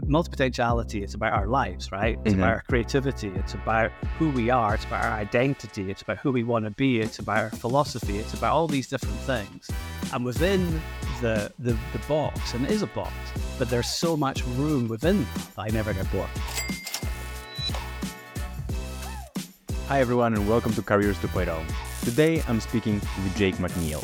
multipotentiality is about our lives, right? It's Mhm. about our creativity. It's about who we are. It's about our identity. It's about who we want to be. It's about our philosophy. It's about all these different things. And within the, the, the box, and it is a box, but there's so much room within that I never get bored. Hi everyone and welcome to Careers 2.0. Today I'm speaking with Jake McNeill.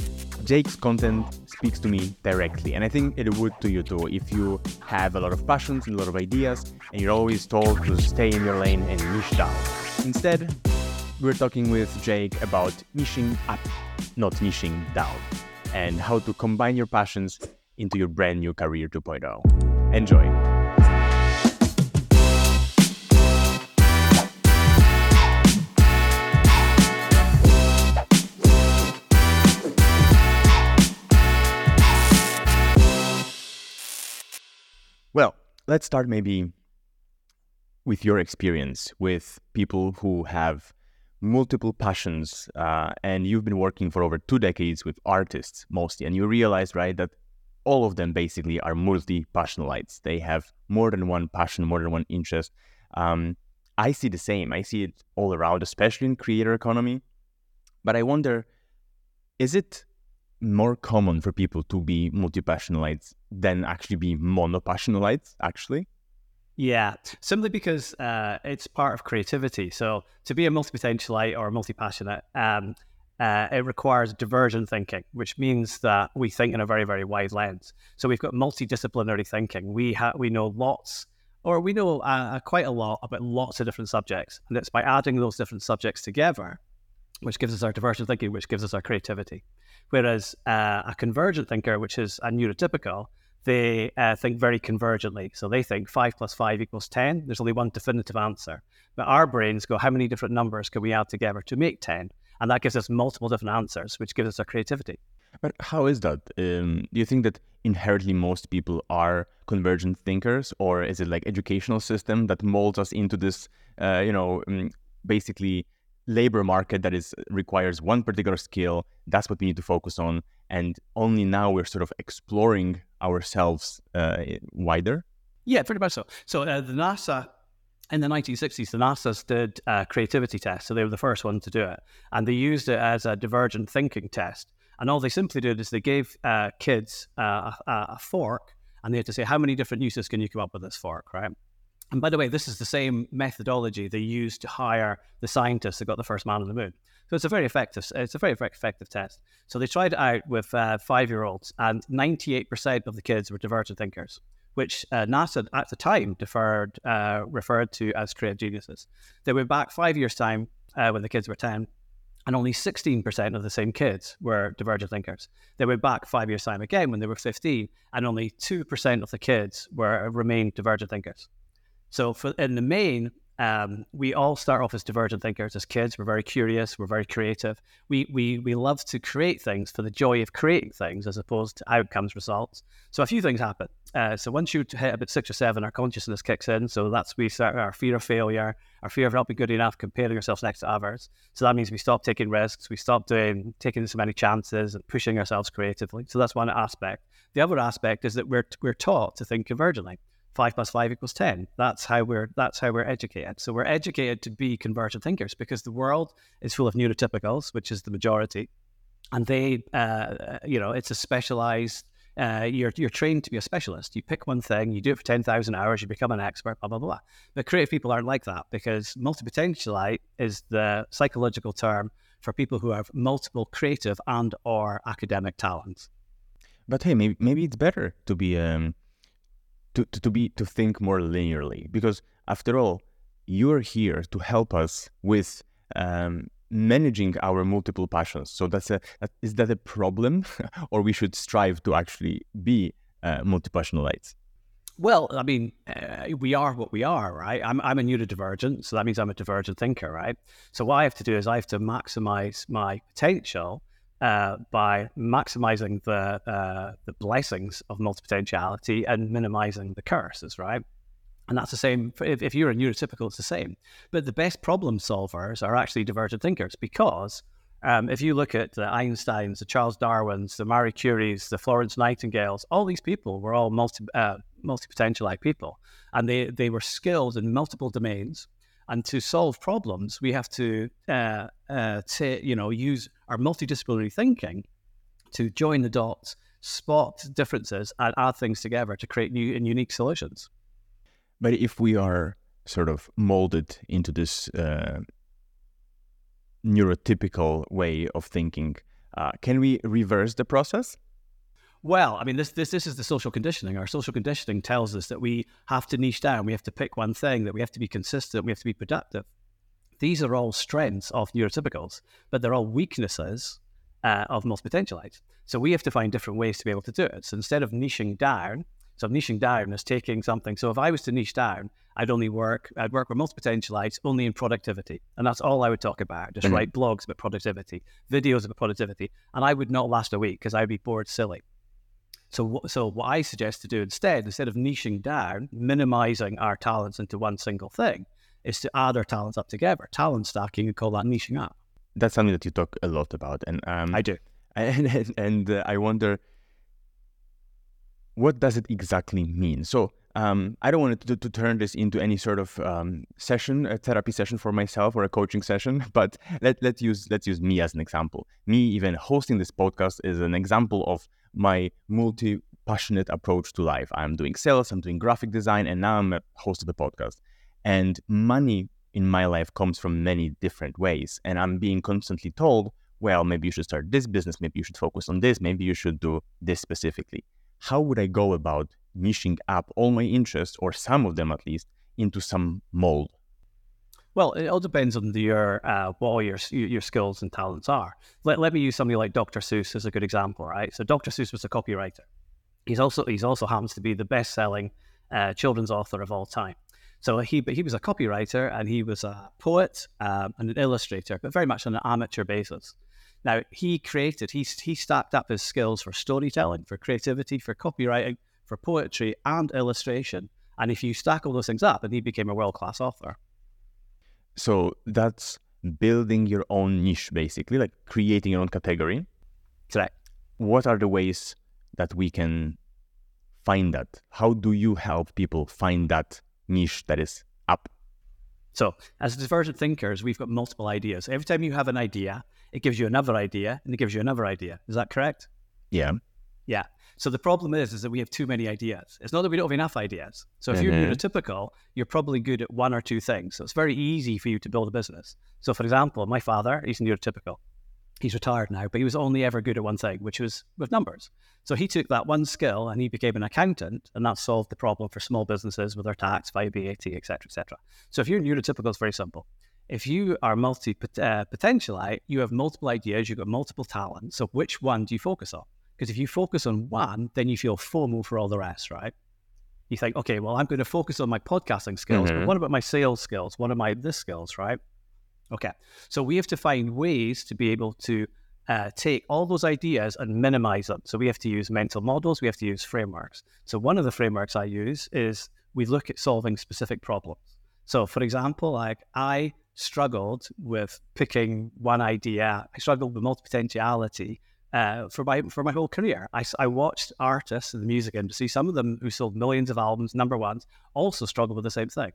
Jake's content speaks to me directly and I think it would to you too if you have a lot of passions and a lot of ideas and you're always told to stay in your lane and niche down. Instead, we're talking with Jake about niching up, not niching down, and how to combine your passions into your brand new Career 2.0. Enjoy! Let's start maybe with your experience with people who have multiple passions, uh, and you've been working for over two decades with artists mostly, and you realize, right, that all of them basically are multi passionalites. They have more than one passion, more than one interest. Um, I see the same. I see it all around, especially in creator economy. But I wonder, is it more common for people to be multi-passionalites than actually be mono-passionalites, actually? Yeah, simply because uh, it's part of creativity. So to be a multi-potentialite or a multi-passionate, um, uh, it requires divergent thinking, which means that we think in a very, very wide lens. So we've got multidisciplinary thinking. We ha- we know lots, or we know uh, quite a lot about lots of different subjects, and it's by adding those different subjects together, which gives us our divergent thinking, which gives us our creativity. Whereas uh, a convergent thinker, which is a neurotypical, they uh, think very convergently. So they think five plus five equals 10. There's only one definitive answer. But our brains go, how many different numbers can we add together to make 10? And that gives us multiple different answers, which gives us our creativity. But how is that? Um, do you think that inherently most people are convergent thinkers, or is it like educational system that molds us into this, uh, you know, um, basically labor market that is requires one particular skill? That's what we need to focus on, and only now we're sort of exploring ourselves uh, wider. Yeah, pretty much so. So uh, the NASA in the 1960s, the NASA's did a creativity test. So they were the first one to do it. And they used it as a divergent thinking test. And all they simply did is they gave uh, kids uh, a, a, fork and they had to say, how many different uses can you come up with this fork, right? And by the way, this is the same methodology they used to hire the scientists that got the first man on the moon. So it's a very effective. It's a very, very effective test. So they tried it out with uh, five-year-olds, and 98% of the kids were divergent thinkers which uh, NASA at the time deferred, uh, referred to as creative geniuses. They went back five years' time uh, when the kids were 10, and only 16% of the same kids were divergent thinkers. They went back five years' time again when they were 15, and only 2% of the kids were remained divergent thinkers. So for, in the main, um, we all start off as divergent thinkers as kids. We're very curious. We're very creative. We, we, we love to create things for the joy of creating things as opposed to outcomes, results. So a few things happen. Uh, so once you hit about six or seven, our consciousness kicks in. So that's we start our fear of failure, our fear of not being good enough, comparing ourselves next to others. So that means we stop taking risks. We stop doing taking so many chances and pushing ourselves creatively. So that's one aspect. The other aspect is that we're we're taught to think convergently five plus five equals ten. That's how we're that's how we're educated. So we're educated to be convergent thinkers because the world is full of neurotypicals, which is the majority, and they, uh, you know, it's a specialized. Uh, you're you're trained to be a specialist. You pick one thing, you do it for ten thousand hours, you become an expert. Blah blah blah. But creative people aren't like that because multipotentialite is the psychological term for people who have multiple creative and or academic talents. But hey, maybe maybe it's better to be um, to, to, to be to think more linearly because after all you're here to help us with um, managing our multiple passions so that's a that, is that a problem or we should strive to actually be uh, multi-passionalites well, I mean, uh, we are what we are, right? I'm, I'm a neurodivergent, so that means I'm a divergent thinker, right? So what I have to do is I have to maximize my potential uh, by maximizing the uh, the blessings of multipotentiality and minimizing the curses, right? And that's the same. If, if you're a neurotypical, it's the same. But the best problem solvers are actually divergent thinkers because um, if you look at the Einsteins, the Charles Darwins, the Marie Curies, the Florence Nightingales, all these people were all multi, uh, people, and they they were skilled in multiple domains. And to solve problems, we have to, uh, uh, you know, use our multidisciplinary thinking to join the dots, spot differences, and add things together to create new and unique solutions. But if we are sort of molded into this uh, neurotypical way of thinking, uh, can we reverse the process? Well, I mean, this, this this is the social conditioning. Our social conditioning tells us that we have to niche down, we have to pick one thing, that we have to be consistent, we have to be productive. These are all strengths of neurotypicals, but they're all weaknesses uh, of multi-potentialites. So we have to find different ways to be able to do it. So instead of niching down, so niching down is taking something. So if I was to niche down, I'd only work, I'd work with multi-potentialites only in productivity. And that's all I would talk about. Just mm-hmm. write blogs about productivity, videos about productivity. And I would not last a week because I'd be bored silly. So, so what I suggest to do instead, instead of niching down, minimizing our talents into one single thing, is to add our talents up together. Talent stacking, you call that niching up. That's something that you talk a lot about, and um, I do. And and, and uh, I wonder, what does it exactly mean? So um, I don't want to, to, turn this into any sort of um, session, a therapy session for myself or a coaching session, but let, let's use let's use me as an example. Me even hosting this podcast is an example of my multi passionate approach to life. I'm doing sales, I'm doing graphic design, and now I'm a host of the podcast. And money in my life comes from many different ways. And I'm being constantly told, well, maybe you should start this business, maybe you should focus on this, maybe you should do this specifically. How would I go about niching up all my interests, or some of them at least, into some mold? Well, it all depends on your uh, what your your skills and talents are. Let, let me use somebody like Dr. Seuss as a good example, right? So Dr. Seuss was a copywriter. He's also he's also happens to be the best selling uh, children's author of all time. So he he was a copywriter and he was a poet um, and an illustrator, but very much on an amateur basis. Now he created he he stacked up his skills for storytelling, for creativity, for copywriting, for poetry and illustration. And if you stack all those things up, and he became a world class author. So that's building your own niche, basically, like creating your own category. Correct. What are the ways that we can find that? How do you help people find that niche that is up? So, as divergent thinkers, we've got multiple ideas. Every time you have an idea, it gives you another idea and it gives you another idea. Is that correct? Yeah. Yeah. So the problem is, is that we have too many ideas. It's not that we don't have enough ideas. So if mm-hmm. you're neurotypical, you're probably good at one or two things. So it's very easy for you to build a business. So for example, my father, he's neurotypical. He's retired now, but he was only ever good at one thing, which was with numbers. So he took that one skill and he became an accountant, and that solved the problem for small businesses with their tax, VAT, etc., etc. So if you're neurotypical, it's very simple. If you are multi uh, potentialite, you have multiple ideas, you've got multiple talents. So which one do you focus on? Because if you focus on one, then you feel FOMO for all the rest, right? You think, okay, well, I'm going to focus on my podcasting skills, mm-hmm. but what about my sales skills? What are my this skills, right? Okay. So we have to find ways to be able to uh, take all those ideas and minimize them. So we have to use mental models, we have to use frameworks. So one of the frameworks I use is we look at solving specific problems. So for example, like I struggled with picking one idea, I struggled with multi-potentiality uh, for my for my whole career. I, I watched artists in the music industry, some of them who sold millions of albums, number ones, also struggle with the same thing.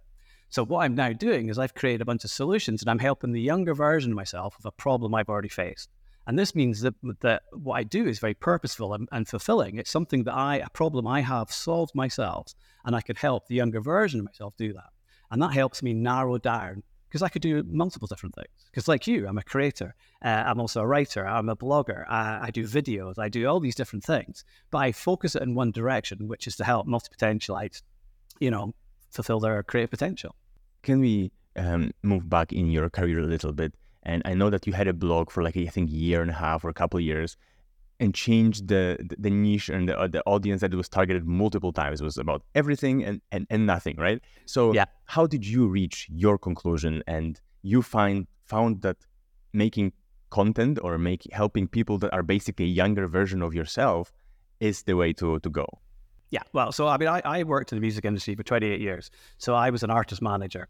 So what I'm now doing is I've created a bunch of solutions, and I'm helping the younger version of myself with a problem I've already faced. And this means that that what I do is very purposeful and, and fulfilling. It's something that I a problem I have solved myself, and I could help the younger version of myself do that. And that helps me narrow down because I could do multiple different things. Because, like you, I'm a creator. Uh, I'm also a writer. I'm a blogger. I, I, do videos. I do all these different things. But I focus it in one direction, which is to help multi potentialites, you know, fulfill their creative potential. Can we um, move back in your career a little bit? And I know that you had a blog for like I think a year and a half or a couple of years, and changed the the niche and the, uh, the audience that it was targeted multiple times. It was about everything and, and, and nothing, right? So yeah. how did you reach your conclusion and you find found that making content or making helping people that are basically a younger version of yourself is the way to to go? Yeah, well, so I mean, I, I worked in the music industry for 28 years. So I was an artist manager.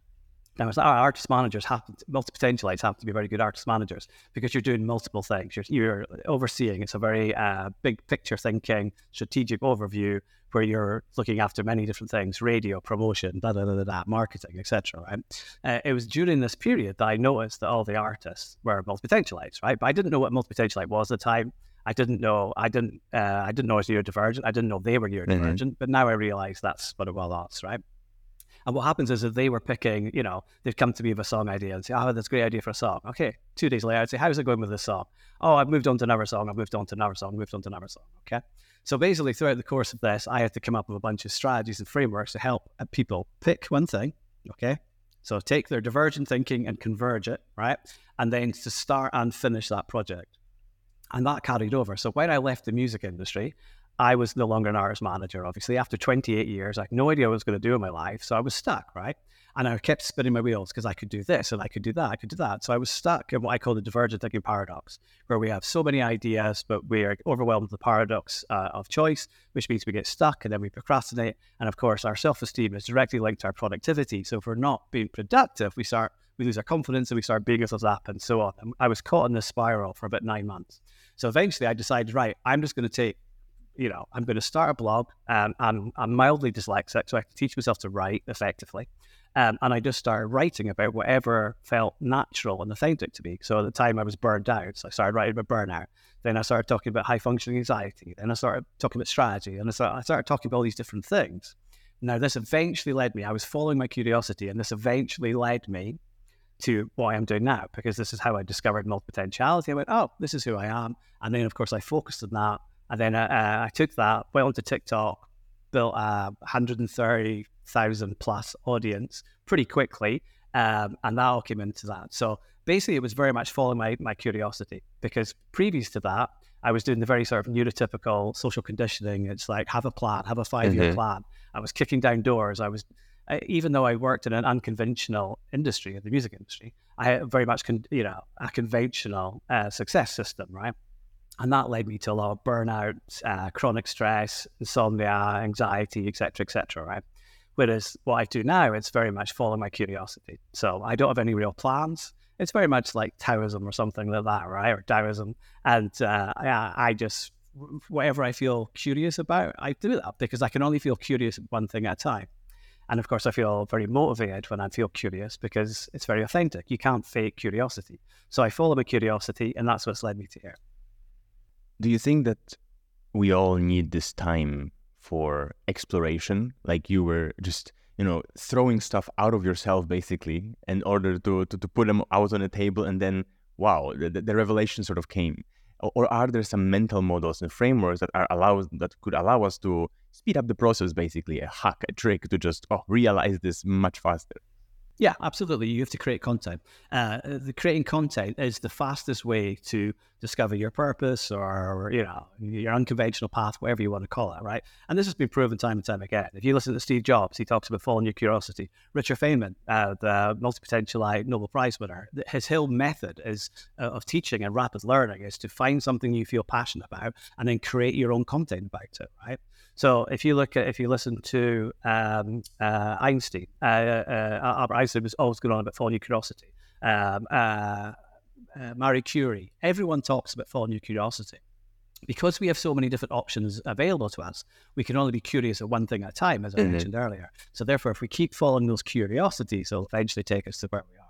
Now, as our artist managers happen, multi potentialites have to be very good artist managers because you're doing multiple things. You're, you're overseeing. It's a very uh, big picture thinking, strategic overview where you're looking after many different things: radio, promotion, da da da da, da marketing, etc. Right? Uh, it was during this period that I noticed that all the artists were multi potentialites, right? But I didn't know what multi potentialite was at the time. I didn't know. I didn't. Uh, I didn't know I was neurodivergent. I didn't know they were neurodivergent. Mm-hmm. But now I realize that's what it was, right? And what happens is that they were picking, you know, they'd come to me with a song idea and say, oh, that's a great idea for a song. Okay. Two days later, I'd say, how's it going with this song? Oh, I've moved on to another song. I've moved on to another song. Moved on to another song. Okay. So basically, throughout the course of this, I had to come up with a bunch of strategies and frameworks to help uh, people pick one thing. Okay. So take their divergent thinking and converge it, right? And then to start and finish that project. And that carried over. So when I left the music industry, I was no longer an artist manager, obviously. After 28 years, I had no idea what I was going to do in my life. So I was stuck, right? And I kept spinning my wheels because I could do this and I could do that, I could do that. So I was stuck in what I call the divergent thinking paradox, where we have so many ideas, but we are overwhelmed with the paradox uh, of choice, which means we get stuck and then we procrastinate. And of course, our self esteem is directly linked to our productivity. So if we're not being productive, we start we lose our confidence and we start beating ourselves up and so on. I was caught in this spiral for about nine months. So eventually I decided, right, I'm just going to take you know, I'm going to start a blog. Um, I'm, I'm mildly dyslexic, so I can teach myself to write effectively. Um, and I just started writing about whatever felt natural and authentic to me. So at the time I was burned out. So I started writing about burnout. Then I started talking about high functioning anxiety. Then I started talking about strategy. And I started, I started talking about all these different things. Now, this eventually led me, I was following my curiosity, and this eventually led me to what I'm doing now because this is how I discovered multipotentiality. I went, oh, this is who I am. And then, of course, I focused on that and then uh, uh, I took that, went onto TikTok, built a 130,000 plus audience pretty quickly. Um, and that all came into that. So basically, it was very much following my, my curiosity because previous to that, I was doing the very sort of neurotypical social conditioning. It's like have a plan, have a 5 year mm-hmm. plan. I was kicking down doors. I was, I, even though I worked in an unconventional industry, the music industry, I had very much, con, you know, a conventional uh, success system, right? And that led me to a lot of burnout, uh, chronic stress, insomnia, anxiety, etc., etc. right? Whereas what I do now, it's very much following my curiosity. So I don't have any real plans. It's very much like Taoism or something like that, right? Or Taoism. And uh, I, I just, whatever I feel curious about, I do that because I can only feel curious one thing at a time. And of course, I feel very motivated when I feel curious because it's very authentic. You can't fake curiosity. So I follow my curiosity, and that's what's led me to here do you think that we all need this time for exploration? Like you were just, you know, throwing stuff out of yourself basically in order to, to, to put them out on a table and then, wow, the, the revelation sort of came. Or, are there some mental models and frameworks that are allow that could allow us to speed up the process, basically a hack, a trick to just oh, realize this much faster? Yeah, absolutely. You have to create content. Uh, the creating content is the fastest way to discover your purpose or, you know your unconventional path, whatever you want to call it, right? And this has been proven time and time again. If you listen to Steve Jobs, he talks about following your curiosity. Richard Feynman, uh, the multi-potentialite Nobel Prize winner, his whole method is uh, of teaching and rapid learning is to find something you feel passionate about and then create your own content about it, right? So if you look at if you listen to um, uh, Einstein, uh, uh, Albert Einstein was always going on about following your curiosity. Um, uh, uh, Marie Curie, everyone talks about following your curiosity. Because we have so many different options available to us, we can only be curious at one thing at a time, as I mm-hmm. mentioned earlier. So therefore, if we keep following those curiosities, they'll eventually take us to where we are.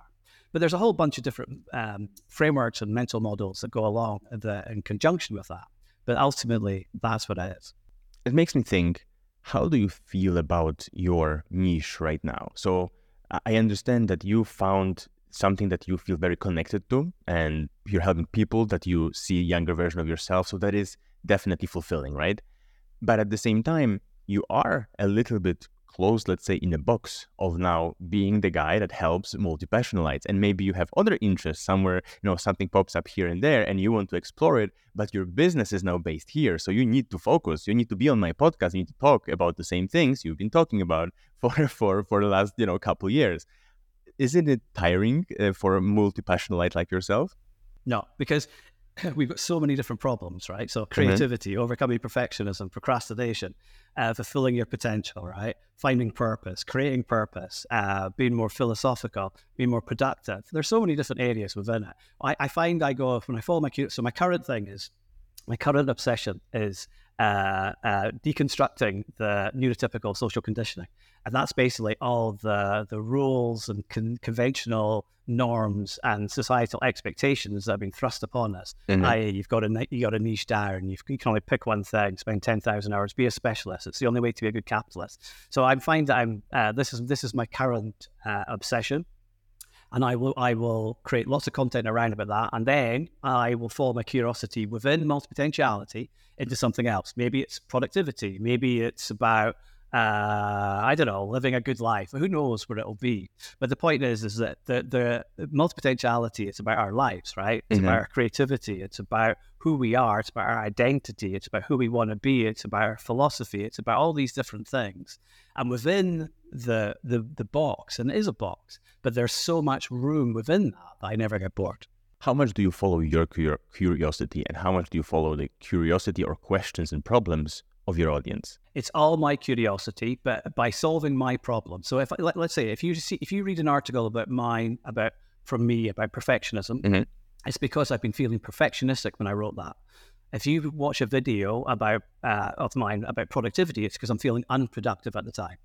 But there's a whole bunch of different um, frameworks and mental models that go along the, in conjunction with that. But ultimately, that's what it is it makes me think how do you feel about your niche right now? So I understand that you found something that you feel very connected to and you're helping people that you see younger version of yourself. So that is definitely fulfilling, right? But at the same time, you are a little bit closed, let's say, in a box of now being the guy that helps multi-passionalites. And maybe you have other interests somewhere, you know, something pops up here and there and you want to explore it, but your business is now based here. So you need to focus. You need to be on my podcast. You need to talk about the same things you've been talking about for for for the last, you know, couple years. Isn't it tiring uh, for a multi-passionalite like yourself? No, because we've got so many different problems, right? So Mm-hmm. creativity, overcoming perfectionism, procrastination, uh, fulfilling your potential, right? Finding purpose, creating purpose, uh, being more philosophical, being more productive. There's so many different areas within it. I, I find I go when I follow my cue. So my current thing is my current obsession is uh, uh, deconstructing the neurotypical social conditioning, and that's basically all the the rules and con- conventional norms and societal expectations that have been thrust upon us. Mhm. I.e., you've got a you got a niche down. You've, you can only pick one thing, spend ten thousand hours, be a specialist. It's the only way to be a good capitalist. So I find that I'm uh, this is this is my current uh, obsession and I will I will create lots of content around about that, and then I will form my curiosity within multipotentiality into something else. Maybe it's productivity. Maybe it's about uh, I don't know, living a good life. Who knows where it'll be? But the point is, is that the the multipotentiality is about our lives, right? It's Mhm. about our creativity. It's about who we are. It's about our identity. It's about who we want to be. It's about our philosophy. It's about all these different things. And within the the the box, and it is a box, but there's so much room within that that I never get bored. How much do you follow your curiosity, and how much do you follow the curiosity or questions and problems of your audience? It's all my curiosity, but by solving my problem. So if I- let, let's say if you see if you read an article about mine about from me about perfectionism, Mhm. it's because I've been feeling perfectionistic when I wrote that. If you watch a video about uh, of mine about productivity, it's because I'm feeling unproductive at the time.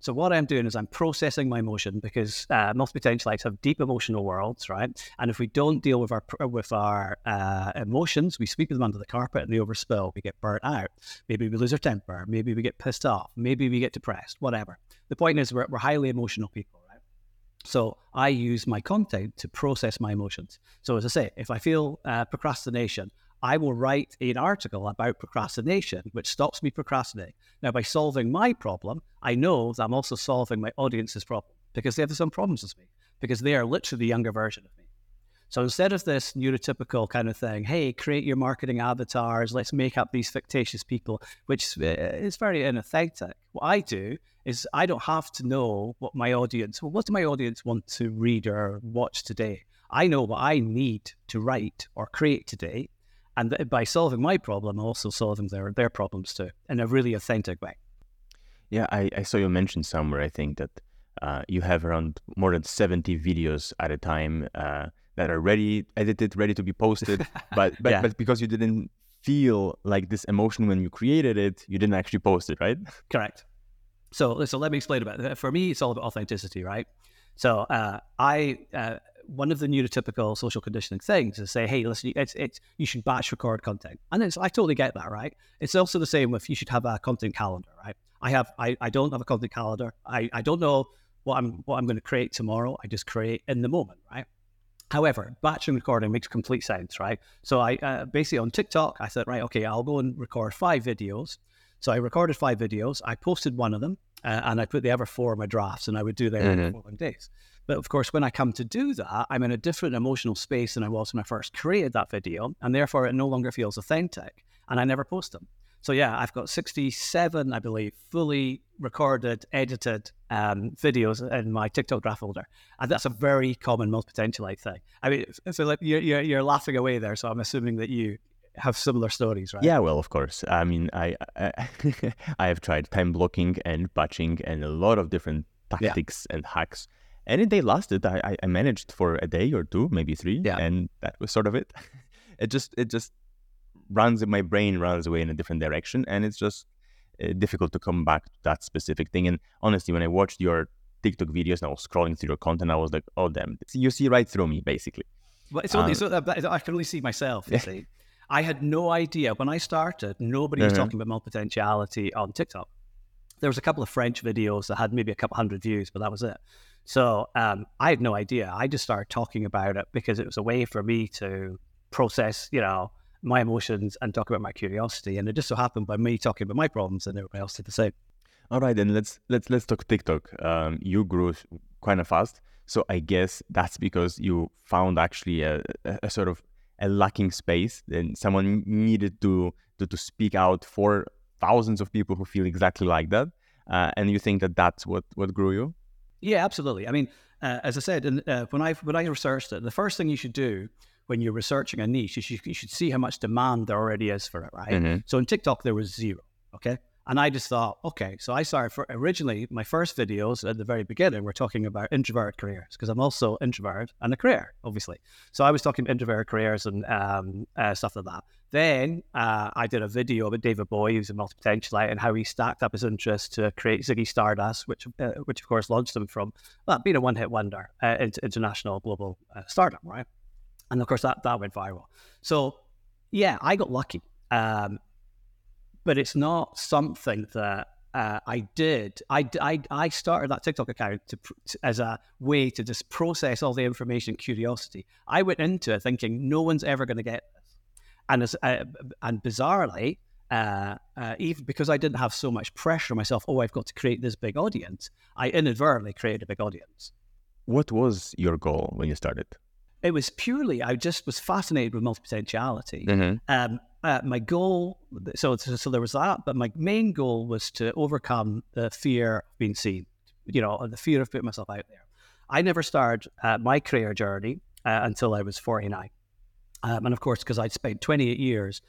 So what I'm doing is I'm processing my emotion because uh, multi-potentialites have deep emotional worlds, right? And if we don't deal with our with our uh, emotions, we sweep them under the carpet and they overspill. We get burnt out. Maybe we lose our temper. Maybe we get pissed off. Maybe we get depressed. Whatever. The point is, we're, we're highly emotional people, right? So I use my content to process my emotions. So as I say, if I feel uh, procrastination, I will write an article about procrastination, which stops me procrastinating. Now, by solving my problem, I know that I'm also solving my audience's problem because they have the same problems as me, because they are literally the younger version of me. So instead of this neurotypical kind of thing, hey, create your marketing avatars, let's make up these fictitious people, which is eh, very inauthentic. What I do is I don't have to know what my audience, well, what do my audience want to read or watch today? I know what I need to write or create today. And by solving my problem, I'm also solving their, their problems too in a really authentic way. Yeah, I, I saw you mention somewhere, I think, that uh, you have around more than 70 videos at a time uh, that are ready, edited, ready to be posted. But, but, Yeah. but because you didn't feel like this emotion when you created it, you didn't actually post it, right? Correct. So, so let me explain about it. For me, it's all about authenticity, right? So, uh, I uh, one of the neurotypical social conditioning things is say, hey, listen, it's it's you should batch record content, and it's I totally get that, right? It's also the same with you should have a content calendar, right? I have I, I don't have a content calendar. I, I don't know what I'm what I'm going to create tomorrow. I just create in the moment, right? However, batching recording makes complete sense, right? So I uh, basically on TikTok, I said, right, okay, I'll go and record five videos. So I recorded five videos. I posted one of them, uh, and I put the other four in my drafts, and I would do them Mhm. in the following days. But of course, when I come to do that, I'm in a different emotional space than I was when I first created that video, and therefore it no longer feels authentic, and I never post them. So yeah, I've got 67, I believe, fully recorded, edited um, videos in my TikTok draft folder, and that's a very common multi-potentialite thing. I mean, so like you're, you're you're laughing away there, so I'm assuming that you have similar stories, right? Yeah, well, of course. I mean, I I, I have tried time blocking and batching and a lot of different Yeah. tactics and hacks, and it, they lasted. I, I- managed for a day or two, maybe three, Yeah. and that was sort of it. It just it just runs my brain runs away in a different direction, and it's just uh, difficult to come back to that specific thing. And honestly, when I watched your TikTok videos and I was scrolling through your content, I was like, oh damn, you see right through me, basically. But it's only Um, so that I can only see myself. You Yeah. see, I had no idea when I started. Nobody was Mhm. talking about multipotentiality on TikTok. There was a couple of French videos that had maybe a couple hundred views, but that was it. So um, I had no idea. I just started talking about it because it was a way for me to process, you know, my emotions and talk about my curiosity. And it just so happened by me talking about my problems, and everybody else did the same. All right, then let's let's let's talk TikTok. Um, you grew kind of fast, so I guess that's because you found actually a, a, sort of a lacking space, and someone needed to, to to speak out for thousands of people who feel exactly like that. Uh, and you think that that's what what grew you? Yeah, absolutely. I mean, uh, as I said, and uh, when I when I researched it, the first thing you should do when you're researching a niche, you you should see how much demand there already is for it, right? Mhm. So in TikTok, there was zero. Okay. And I just thought, okay, so I started for originally my first videos at the very beginning were talking about introverted careers because I'm also introverted and a career, obviously. So I was talking about introverted careers and um, uh, stuff like that. Then uh, I did a video about David Bowie, who's a multi-potentialite, and how he stacked up his interests to create Ziggy Stardust, which, uh, which of course launched him from well, being a one-hit wonder, uh, into international global uh, stardom, right? And of course that that went viral. So yeah, I got lucky. Um, but it's not something that uh, I did. I, I, I started that TikTok account to, to- as a way to just process all the information, curiosity. I went into it thinking no one's ever going to get this, and as uh, and bizarrely, uh, uh, even because I didn't have so much pressure on myself, oh, I've got to create this big audience. I inadvertently created a big audience. What was your goal when you started? It was purely I just was fascinated with multipotentiality. Mhm. Um, uh, my goal, so, so so there was that, but my main goal was to overcome the fear of being seen, you know, the fear of putting myself out there. I never started uh, my career journey uh, until I was 49. Um, and of course, because I'd spent 28 years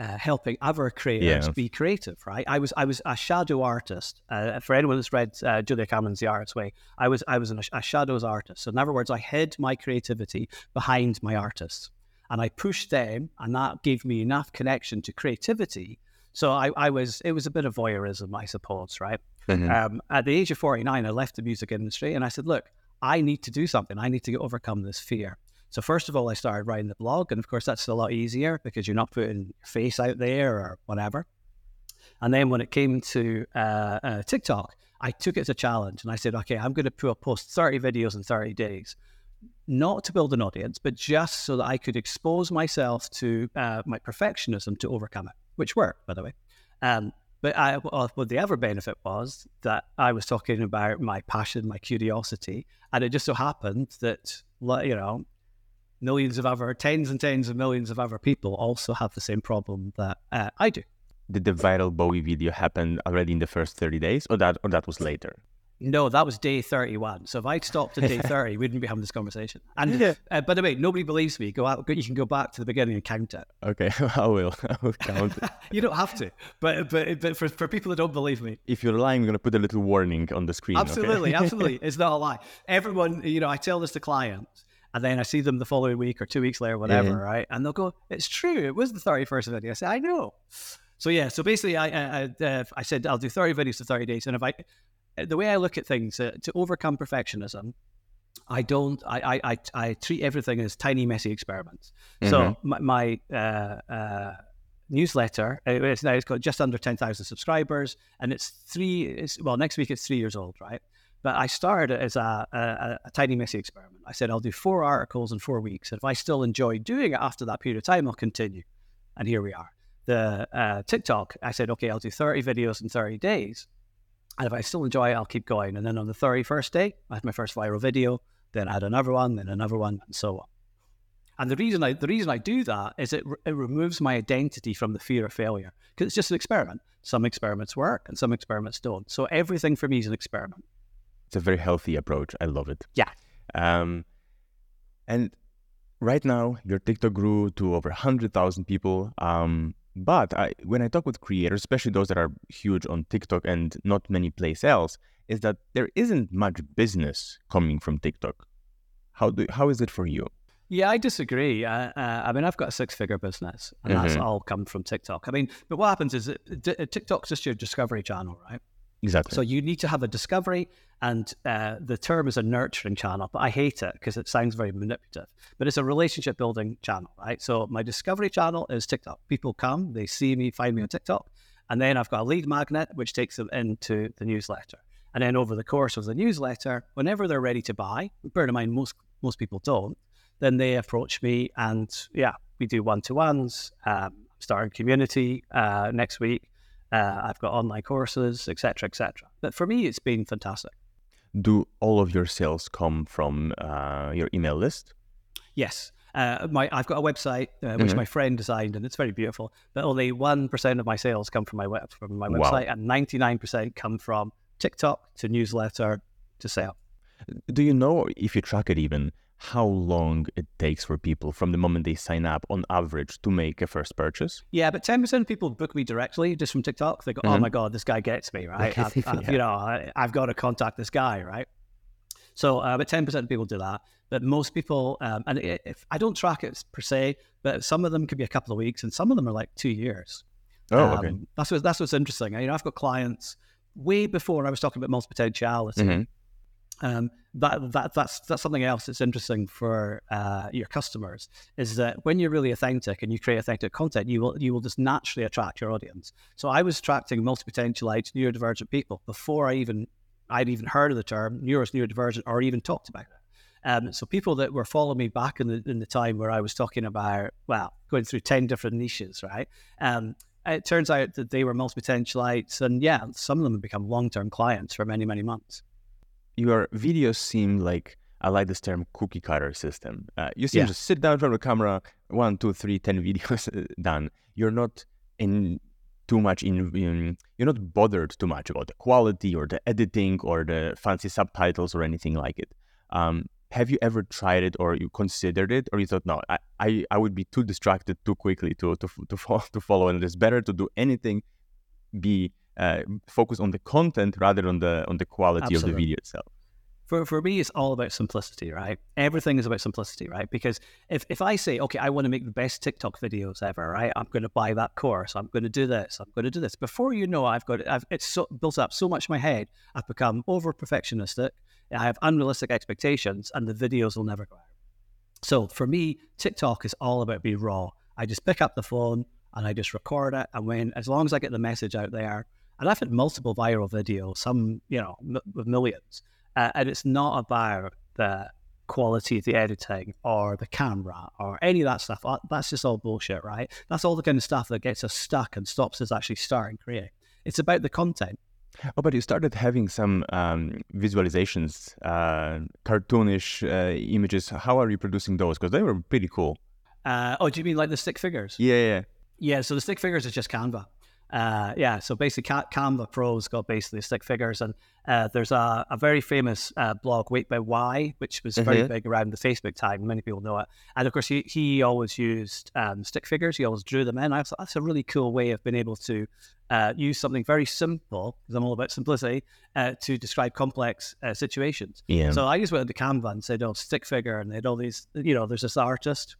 uh, helping other creators Yeah. be creative, right? I was I was a shadow artist. Uh, for anyone that's read uh, Julia Cameron's The Artist's Way, I was I was an, a shadows artist. So in other words, I hid my creativity behind my artists, and I pushed them, and that gave me enough connection to creativity. So I, I was it was a bit of voyeurism, I suppose, right? Mhm. Um, at the age of 49, I left the music industry and I said, look, I need to do something. I need to overcome this fear. So, first of all, I started writing the blog. And of course, that's a lot easier because you're not putting your face out there or whatever. And then when it came to uh, uh, TikTok, I took it as a challenge and I said, okay, I'm going to put, post 30 videos in 30 days, not to build an audience, but just so that I could expose myself to uh, my perfectionism to overcome it, which worked, by the way. Um, but I, the other benefit was that I was talking about my passion, my curiosity, and it just so happened that, you know, millions of other, tens and tens of millions of other people also have the same problem that uh, I do. Did the viral Bowie video happen already in the first 30 days or that or that was later? No, that was day 31. So if I'd stopped at day 30, we wouldn't be having this conversation. And Yeah. uh, by the way, nobody believes me. Go out, you can go back to the beginning and count it. Okay, I will. I will count. it. You don't have to, but but but for, for people that don't believe me, if you're lying, I'm going to put a little warning on the screen. okay? Absolutely, absolutely. It's not a lie. Everyone, you know, I tell this to clients, and then I see them the following week or two weeks later, whatever, right? And they'll go, "It's true. It was the thirty-first of video." I say, "I know." So yeah, so basically, I I, I, uh, I said I'll do thirty videos for thirty days, and if I, the way I look at things uh, to overcome perfectionism. I don't. I, I, I, I treat everything as tiny, messy experiments. So Mhm. my, my uh, uh, newsletter, uh, it's now it's got just under ten thousand subscribers, and it's three. It's, well, next week it's three years old, right? But I started it as a, a, a tiny, messy experiment. I said I'll do four articles in four weeks, and if I still enjoy doing it after that period of time, I'll continue. And here we are. The uh, TikTok, I said, okay, I'll do thirty videos in thirty days, and if I still enjoy it, I'll keep going. And then on the thirty-first day, I had my first viral video. Then I had another one, then another one, and so on. And the reason I the reason I do that is it, it removes my identity from the fear of failure because it's just an experiment. Some experiments work and some experiments don't. So everything for me is an experiment. It's a very healthy approach. I love it. Yeah. Um, and right now, your TikTok grew to over 100,000 people. Um, but I, when I talk with creators, especially those that are huge on TikTok and not many place else, is that there isn't much business coming from TikTok. How do how is it for you? Yeah, I disagree. Uh, uh, I mean, I've got a six-figure business, and that's Mhm. all come from TikTok. I mean, but what happens is d- TikTok's just your discovery channel, right? Exactly. So you need to have a discovery, and uh, the term is a nurturing channel, but I hate it because it sounds very manipulative. But it's a relationship building channel, right? So my discovery channel is TikTok. People come, they see me, find me on TikTok, and then I've got a lead magnet which takes them into the newsletter. And then over the course of the newsletter, whenever they're ready to buy, bear in mind most most people don't, then they approach me, and yeah, we do one to ones. Um, starting community uh, next week. Uh, I've got online courses, etc., etc. But for me, it's been fantastic. Do all of your sales come from uh, your email list? Yes, uh, my I've got a website uh, which Mhm. my friend designed, and it's very beautiful. But only one percent of my sales come from my web from my Wow. website, and ninety nine percent come from TikTok to newsletter to sale. Do you know if you track it even how long it takes for people from the moment they sign up on average to make a first purchase? Yeah, but 10% of people book me directly just from TikTok. They go, oh Mhm. my God, this guy gets me, right? I've, I've- Yeah. You know, I, I've got to contact this guy, right? So, uh, but 10% of people do that. But most people, um, and i- if I don't track it per se, but some of them could be a couple of weeks and some of them are like two years. Oh, okay. Um, That's what, that's what's interesting. You know, I've got clients way before I was talking about multi-potentiality. Mhm. Um, that, that that's that's something else that's interesting for uh, your customers is that when you're really authentic and you create authentic content, you will you will just naturally attract your audience. So I was attracting multi-potentialite neurodivergent people before I even I'd even heard of the term neuros neurodivergent or even talked about it. Um, so people that were following me back in the in the time where I was talking about well going through ten different niches, right? Um, it turns out that they were multi-potentialites, and yeah, some of them have become long-term clients for many many months. Your videos seem like I like this term cookie cutter system. Uh, you seem Yeah. to sit down in front of the camera, one, two, three, ten videos uh, done. You're not in too much in, in you're not bothered too much about the quality or the editing or the fancy subtitles or anything like it. Um, have you ever tried it or you considered it or you thought no I, I, I would be too distracted too quickly to to to follow, to follow and it's better to do anything be uh, focus on the content rather on the on the quality of the video itself for, for me, it's all about simplicity, right? Everything is about simplicity, right? Because if, if I say, okay, I want to make the best TikTok videos ever, right? I'm going to buy that course. I'm going to do this. I'm going to do this. Before you know, I've got it I've, it's so, built up so much in my head. I've become over perfectionistic. I have unrealistic expectations, and the videos will never go out. So for me, TikTok is all about being raw. I just pick up the phone and I just record it, and when as long as I get the message out there, and I've had multiple viral videos, some you know m- with millions, uh, and it's not about the quality of the editing or the camera or any of that stuff. Uh, That's just all bullshit, right? That's all the kind of stuff that gets us stuck and stops us actually starting creating. It's about the content. Oh, but you started having some um, visualizations, uh, cartoonish uh, images. How are you producing those? Because they were pretty cool. Uh, oh, do you mean like the stick figures? Yeah, yeah. Yeah, so the stick figures is just Canva. Uh, yeah, so basically Ca- Canva Pro's got basically stick figures, and uh, there's a, a very famous uh, blog, Wait But Why, which was very Mhm. big around the Facebook time. Many people know it, and of course he, he always used um, stick figures. He always drew them in. I thought that's a really cool way of being able to uh, use something very simple, because I'm all about simplicity, uh, to describe complex uh, situations. Yeah. So I just went into Canva and said, "Oh, stick figure," and they had all these. You know, there's this artist,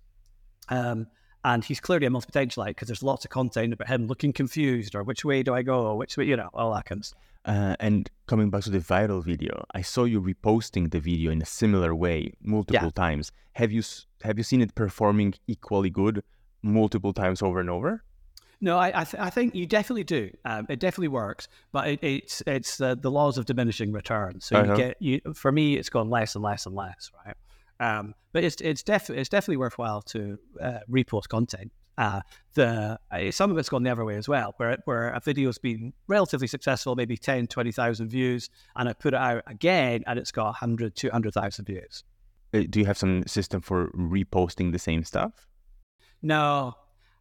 um, and he's clearly a multi-potentialite because there's lots of content about him looking confused or which way do I go or which way, you know, all that kind of stuff. Uh, and coming back to the viral video, I saw you reposting the video in a similar way multiple times. Have you have you seen it performing equally good multiple times over and over? No, I I, th- I think you definitely do. Um, it definitely works, but it, it's it's uh, the laws of diminishing returns. So Uh-huh. you get you for me, it's gone less and less and less, right? Um, but it's it's definitely it's definitely worthwhile to uh, repost content. Uh, the uh, some of it's gone the other way as well, where where a video's been relatively successful, maybe 10, 20,000 views, and I put it out again and it's got 100, 200,000 views. Uh, Do you have some system for reposting the same stuff? No,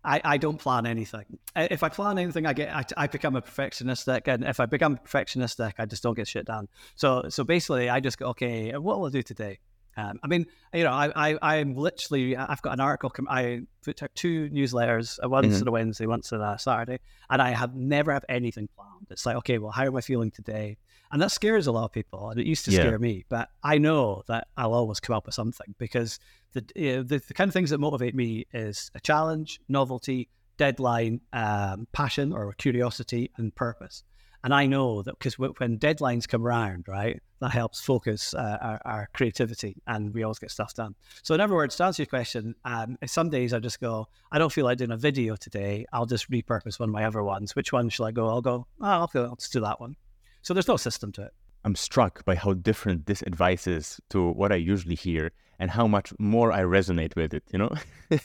I, I don't plan anything. If I plan anything, I get I, I become a perfectionistic, and if I become a perfectionistic, I just don't get shit done. So so basically, I just go, okay, what will I do today? Um, I mean, you know, I, I I'm literally I've got an article. com- I put out two newsletters, uh, once Mhm. on a Wednesday, once on a Saturday, and I have never have anything planned. It's like, okay, well, how am I feeling today? And that scares a lot of people, and it used to Yeah. scare me. But I know that I'll always come up with something because the, you know, the the kind of things that motivate me is a challenge, novelty, deadline, um, passion or curiosity, and purpose. And I know that because when deadlines come around, right, that helps focus uh, our, our creativity, and we always get stuff done. So, in other words, to answer your question, um, some days I just go, I don't feel like doing a video today. I'll just repurpose one of my other ones. Which one shall I go? I'll go. Oh, I'll, go, I'll just do that one. So there's no system to it. I'm struck by how different this advice is to what I usually hear and how much more I resonate with it, you know?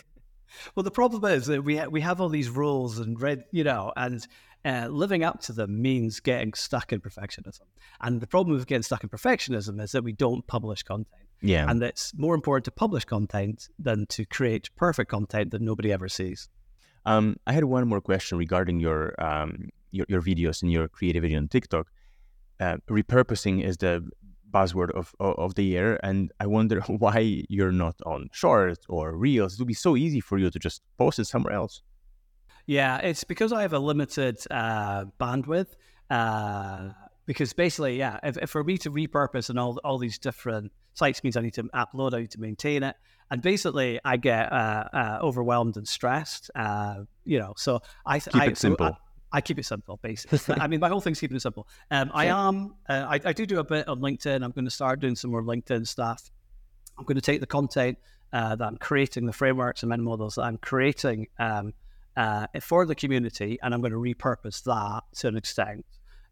Well, the problem is that we ha- we have all these rules and red, you know, and uh, living up to them means getting stuck in perfectionism. And the problem with getting stuck in perfectionism is that we don't publish content, yeah. and it's more important to publish content than to create perfect content that nobody ever sees. Um, I had one more question regarding your um, your, your videos and your creativity on TikTok. Uh, repurposing is the buzzword of, of, of the year, and I wonder why you're not on Shorts or Reels. It would be so easy for you to just post it somewhere else. Yeah, it's because I have a limited uh, bandwidth. Uh, because basically, yeah, if, if, for me to repurpose and all all these different sites means I need to upload, I need to maintain it, and basically I get uh, uh overwhelmed and stressed. Uh, you know, so I keep I, it simple. I, I keep it simple, basically. I mean, my whole thing's keeping it simple. Um, I am, uh, I, I, do do a bit on LinkedIn. I'm going to start doing some more LinkedIn stuff. I'm going to take the content uh, that I'm creating, the frameworks and models that I'm creating um, uh, for the community, and I'm going to repurpose that to an extent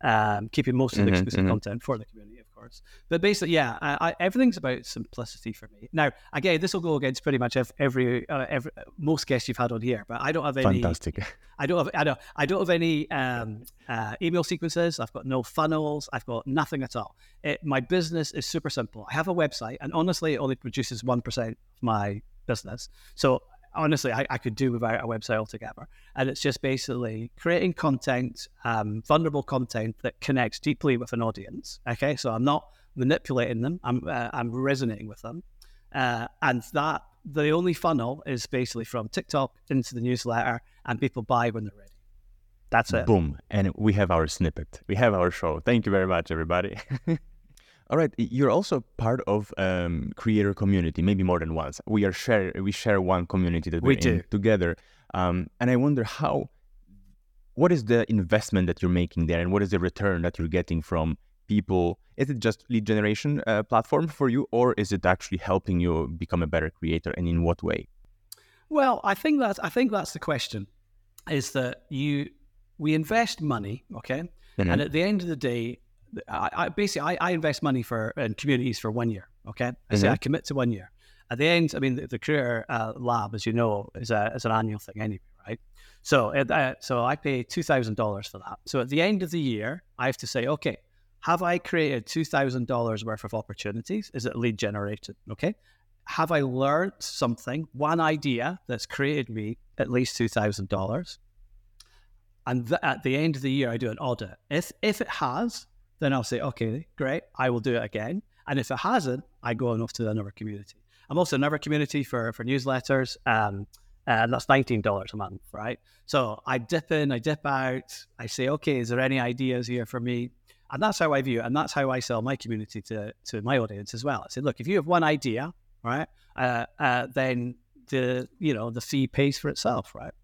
um, keeping most of the mm-hmm, exclusive mm-hmm. content for the community, of course. But basically, yeah, I, I, everything's about simplicity for me. Now, again, this will go against pretty much every, uh, every most guests you've had on here, but I don't have any. Fantastic. I don't have. I don't. I don't have any um, uh, email sequences. I've got no funnels. I've got nothing at all. It, my business is super simple. I have a website, and honestly, it only produces one percent of my business. So honestly, I, I, could do without a website altogether. And it's just basically creating content, um, vulnerable content that connects deeply with an audience. Okay, so I'm not manipulating them; I'm uh, I'm resonating with them, uh, and that the only funnel is basically from TikTok into the newsletter, and people buy when they're ready. That's it. Boom, and we have our snippet. We have our show. Thank you very much, everybody. All right, you're also part of um, creator community, maybe more than once. We are share we share one community that we do together, um, and I wonder how, what is the investment that you're making there, and what is the return that you're getting from people? Is it just lead generation uh, platform for you, or is it actually helping you become a better creator, and in what way? Well, I think that's I think that's the question. Is that you we invest money, okay, mm-hmm. and at the end of the day, I, I basically I, I, invest money for in communities for one year. Okay, I mm-hmm. say I commit to one year. At the end, I mean the, the Creator uh, Lab, as you know, is a is an annual thing anyway, right? So uh, so I pay two thousand dollars for that. So at the end of the year, I have to say, okay, have I created two thousand dollars worth of opportunities? Is it lead generated? Okay. Have I learned something, one idea that's created me at least two thousand dollars? And th- at the end of the year, I do an audit. If if it has, then I'll say, okay, great, I will do it again. And if it hasn't, I go on off to another community. I'm also another community for for newsletters, um, and that's nineteen dollars a month, right? So I dip in, I dip out, I say, okay, is there any ideas here for me? And that's how I view it, and that's how I sell my community to to my audience as well. I say, look, if you have one idea, right, uh, uh, then the you know the fee pays for itself, right?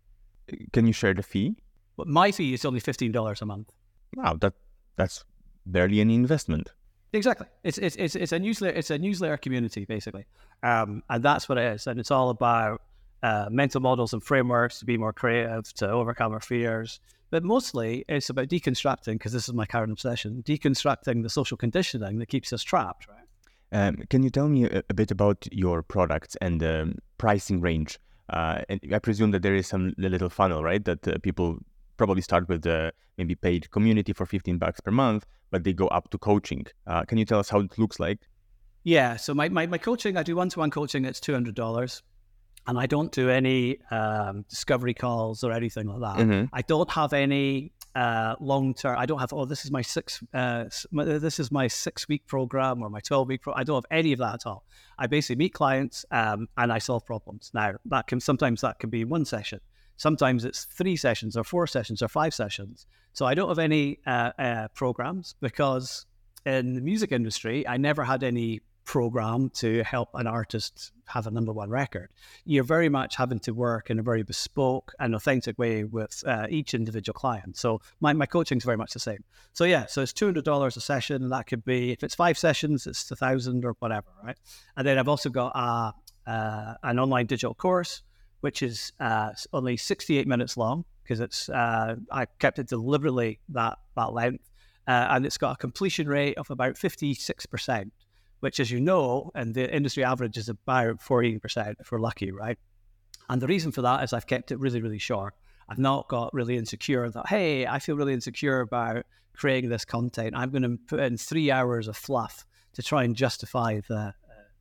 Can you share the fee? Well, my fee is only fifteen dollars a month. Wow, that that's barely any investment. Exactly. It's it's it's, it's a newsletter. It's a newsletter community basically, um, and that's what it is. And it's all about uh, mental models and frameworks to be more creative, to overcome our fears. But mostly, it's about deconstructing because this is my current obsession: deconstructing the social conditioning that keeps us trapped. Right. Um, can you tell me a, a, bit about your products and the pricing range? Uh, and I presume that there is some little funnel, right? That uh, people probably start with the maybe paid community for 15 bucks per month, but they go up to coaching. Uh, can you tell us how it looks like? Yeah, so my, my, my coaching, I do one to one coaching, it's $200. And I don't do any um, discovery calls or anything like that. Mm-hmm. I don't have any uh, long term. I don't have. Oh, this is my six. Uh, this is my six week program or my twelve week. Pro- I don't have any of that at all. I basically meet clients um, and I solve problems. Now that can sometimes that can be one session. Sometimes it's three sessions or four sessions or five sessions. So I don't have any uh, uh, programs because in the music industry, I never had any program to help an artist have a number one record. You're very much having to work in a very bespoke and authentic way with uh, each individual client. So my, my coaching is very much the same. So yeah, so it's two hundred dollars a session, and that could be if it's five sessions, it's a thousand or whatever, right? And then I've also got a, uh, an online digital course which is uh, only 68 minutes long because it's uh, I kept it deliberately that that length, uh, and it's got a completion rate of about 56 percent, which, as you know, and the industry average is about 14 percent if we're lucky, right? And the reason for that is I've kept it really, really short. I've not got really insecure that hey, I feel really insecure about creating this content. I'm going to put in three hours of fluff to try and justify the uh,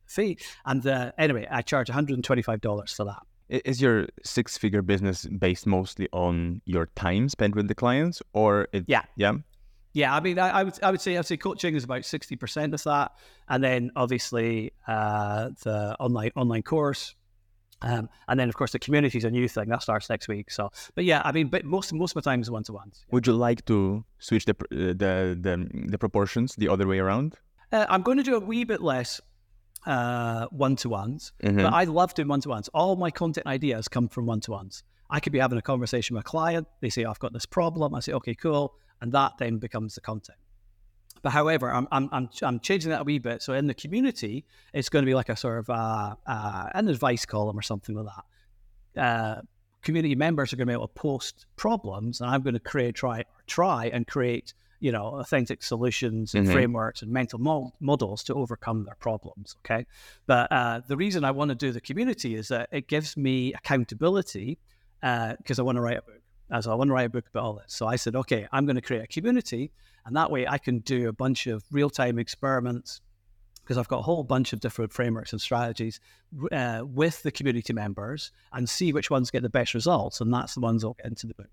fee. And uh, anyway, I charge $125 for that. Is your six figure business based mostly on your time spent with the clients or it, yeah yeah Yeah, I mean, I, I, would I would say I'd say coaching is about sixty percent of that, and then obviously uh, the online online course, um, and then of course the community is a new thing that starts next week. So, but yeah, I mean, but most most of my time is one to ones. Would you like to switch the uh, the the, the proportions the other way around? Uh, I'm going to do a wee bit less one to ones, but I love doing one to ones. All my content ideas come from one to ones. I could be having a conversation with a client. They say, oh, "I've got this problem." I say, "Okay, cool," and that then becomes the content. But however, I'm, I'm, I'm, I'm, changing that a wee bit. So in the community, it's going to be like a sort of uh, uh, an advice column or something like that. Uh, community members are going to be able to post problems, and I'm going to create, try, try and create, you know, authentic solutions and mm-hmm. frameworks and mental mo- models to overcome their problems. Okay, but uh, the reason I want to do the community is that it gives me accountability because uh, I want to write a book. As I want to write a book about all this. So I said, okay, I'm going to create a community and that way I can do a bunch of real time experiments because I've got a whole bunch of different frameworks and strategies uh, with the community members and see which ones get the best results. And that's the ones I'll get into the book.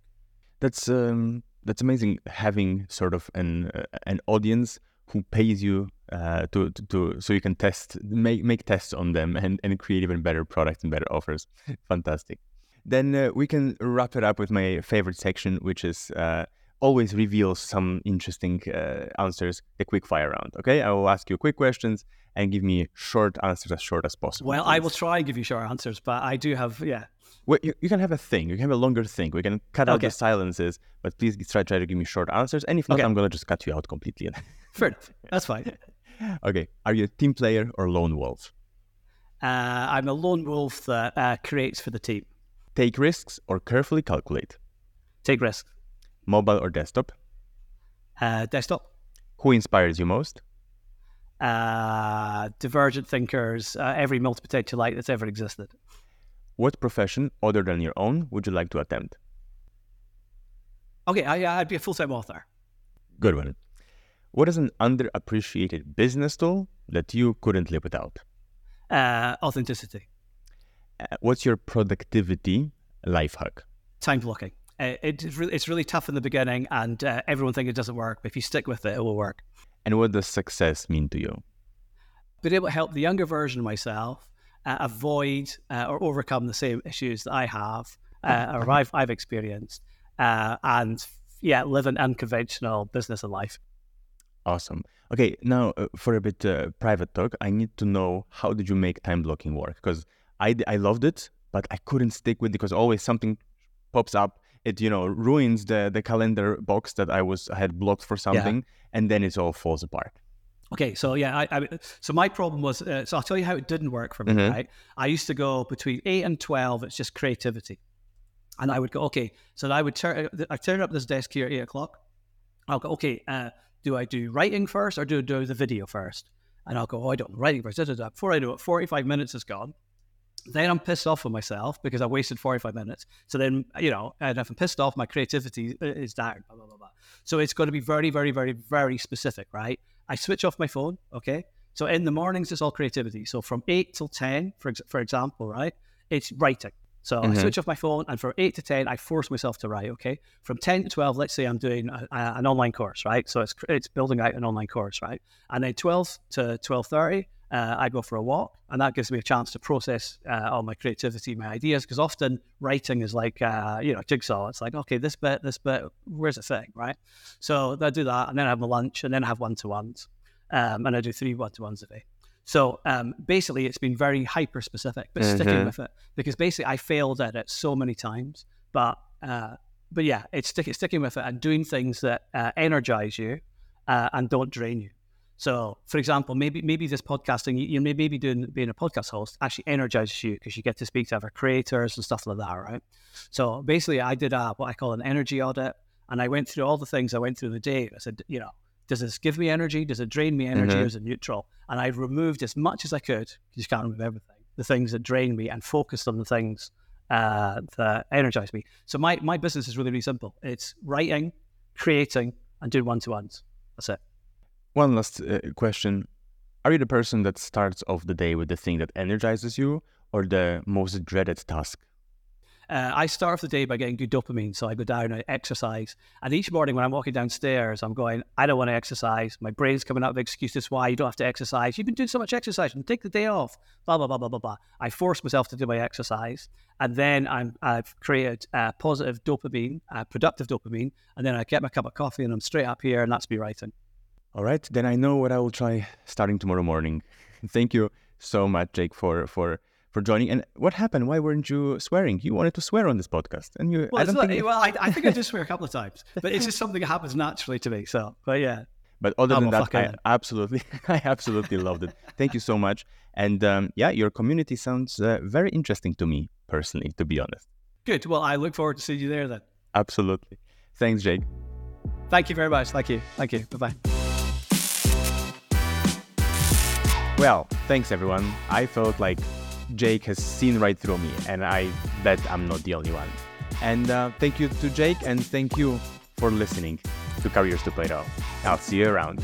That's um, that's amazing having sort of an uh, an audience who pays you uh, to, to, to so you can test make make tests on them and, and create even better products and better offers. Fantastic. Then uh, we can wrap it up with my favorite section, which is uh, always reveals some interesting uh, answers, the quick fire round. Okay, I will ask you quick questions and give me short answers as short as possible. Well, please. I will try and give you short answers, but I do have, yeah. Well, you, you can have a thing. You can have a longer thing. We can cut out okay. the silences, but please try try to give me short answers. And if not, okay. I'm gonna just cut you out completely. Fair enough. That's fine. okay. Are you a team player or lone wolf? Uh, I'm a lone wolf that uh, creates for the team. Take risks or carefully calculate. Take risks mobile or desktop? Uh, desktop. Who inspires you most? Uh, divergent thinkers, uh, every multi-potentialite that's ever existed. What profession other than your own would you like to attempt? Okay, I, would be a full-time author. Good one. What is an underappreciated business tool that you couldn't live without? Uh, authenticity. Uh, what's your productivity life hack? Time blocking. Uh, it's, really, it's really tough in the beginning, and uh, everyone thinks it doesn't work. But if you stick with it, it will work. And what does success mean to you? Being able to help the younger version of myself uh, avoid uh, or overcome the same issues that I have uh, or I've, I've experienced, uh, and yeah, live an unconventional business and life. Awesome. Okay, now for a bit private talk, I need to know how did you make time blocking work? Because I, I loved it, but I couldn't stick with it because always something pops up it you know ruins the the calendar box that I was I had blocked for something, yeah. and then it all falls apart. Okay, so yeah, I, I so my problem was uh, so I'll tell you how it didn't work for me. Mm-hmm. Right, I used to go between eight and twelve. It's just creativity, and I would go okay. So I would turn I turn up this desk here at eight o'clock. I'll go okay. Uh, do I do writing first or do I do the video first? And I'll go, oh, I don't know, writing first. Da, da, da. Before I do it, 45 minutes is gone. Then I'm pissed off with myself because I wasted 45 minutes. So then, you know, and if I'm pissed off, my creativity is down. Blah, blah, blah, blah. So it's got to be very, very, very, very specific, right? I switch off my phone, okay? So in the mornings, it's all creativity. So from 8 till 10, for, for example, right? It's writing. So mm-hmm. I switch off my phone, and from 8 to 10, I force myself to write, okay? From 10 to 12, let's say I'm doing a, a, an online course, right? So it's, it's building out an online course, right? And then 12 to 12.30, uh, I go for a walk, and that gives me a chance to process uh, all my creativity, my ideas. Because often writing is like uh, you know jigsaw. It's like okay, this bit, this bit, where's the thing, right? So I do that, and then I have my lunch, and then I have one to ones, um, and I do three one to ones a day. So um, basically, it's been very hyper specific, but mm-hmm. sticking with it because basically I failed at it so many times. But uh, but yeah, it's stick, sticking with it and doing things that uh, energize you uh, and don't drain you. So, for example, maybe maybe this podcasting, you, you may maybe doing being a podcast host actually energizes you because you get to speak to other creators and stuff like that, right? So basically, I did a, what I call an energy audit, and I went through all the things I went through the day. I said, you know, does this give me energy? Does it drain me energy? Mm-hmm. Or is it neutral? And I removed as much as I could. You just can't remove everything. The things that drain me and focused on the things uh, that energize me. So my my business is really really simple. It's writing, creating, and doing one to ones. That's it. One last uh, question. Are you the person that starts off the day with the thing that energizes you or the most dreaded task? uh, I start off the day by getting good dopamine. So I go down, and I exercise. And each morning when I'm walking downstairs, I'm going, I don't want to exercise. My brain's coming up with excuses why you don't have to exercise. You've been doing so much exercise and take the day off, blah, blah, blah, blah, blah, blah. I force myself to do my exercise. And then I'm, I've created uh, positive dopamine, uh, productive dopamine. And then I get my cup of coffee and I'm straight up here and that's me writing. All right. Then I know what I will try starting tomorrow morning. Thank you so much, Jake, for, for for joining. And what happened? Why weren't you swearing? You wanted to swear on this podcast, and you. Well, I don't like, think... well I, I, think I did swear a couple of times, but it's just something that happens naturally to me. So, but yeah. But other than that, I absolutely, I absolutely loved it. Thank you so much. And um, yeah, your community sounds uh, very interesting to me personally, to be honest. Good. Well, I look forward to seeing you there then. Absolutely. Thanks, Jake. Thank you very much. Thank you. Thank you. Bye bye. Well, thanks everyone. I felt like Jake has seen right through me, and I bet I'm not the only one. And uh, thank you to Jake, and thank you for listening to Careers to Plato. I'll see you around.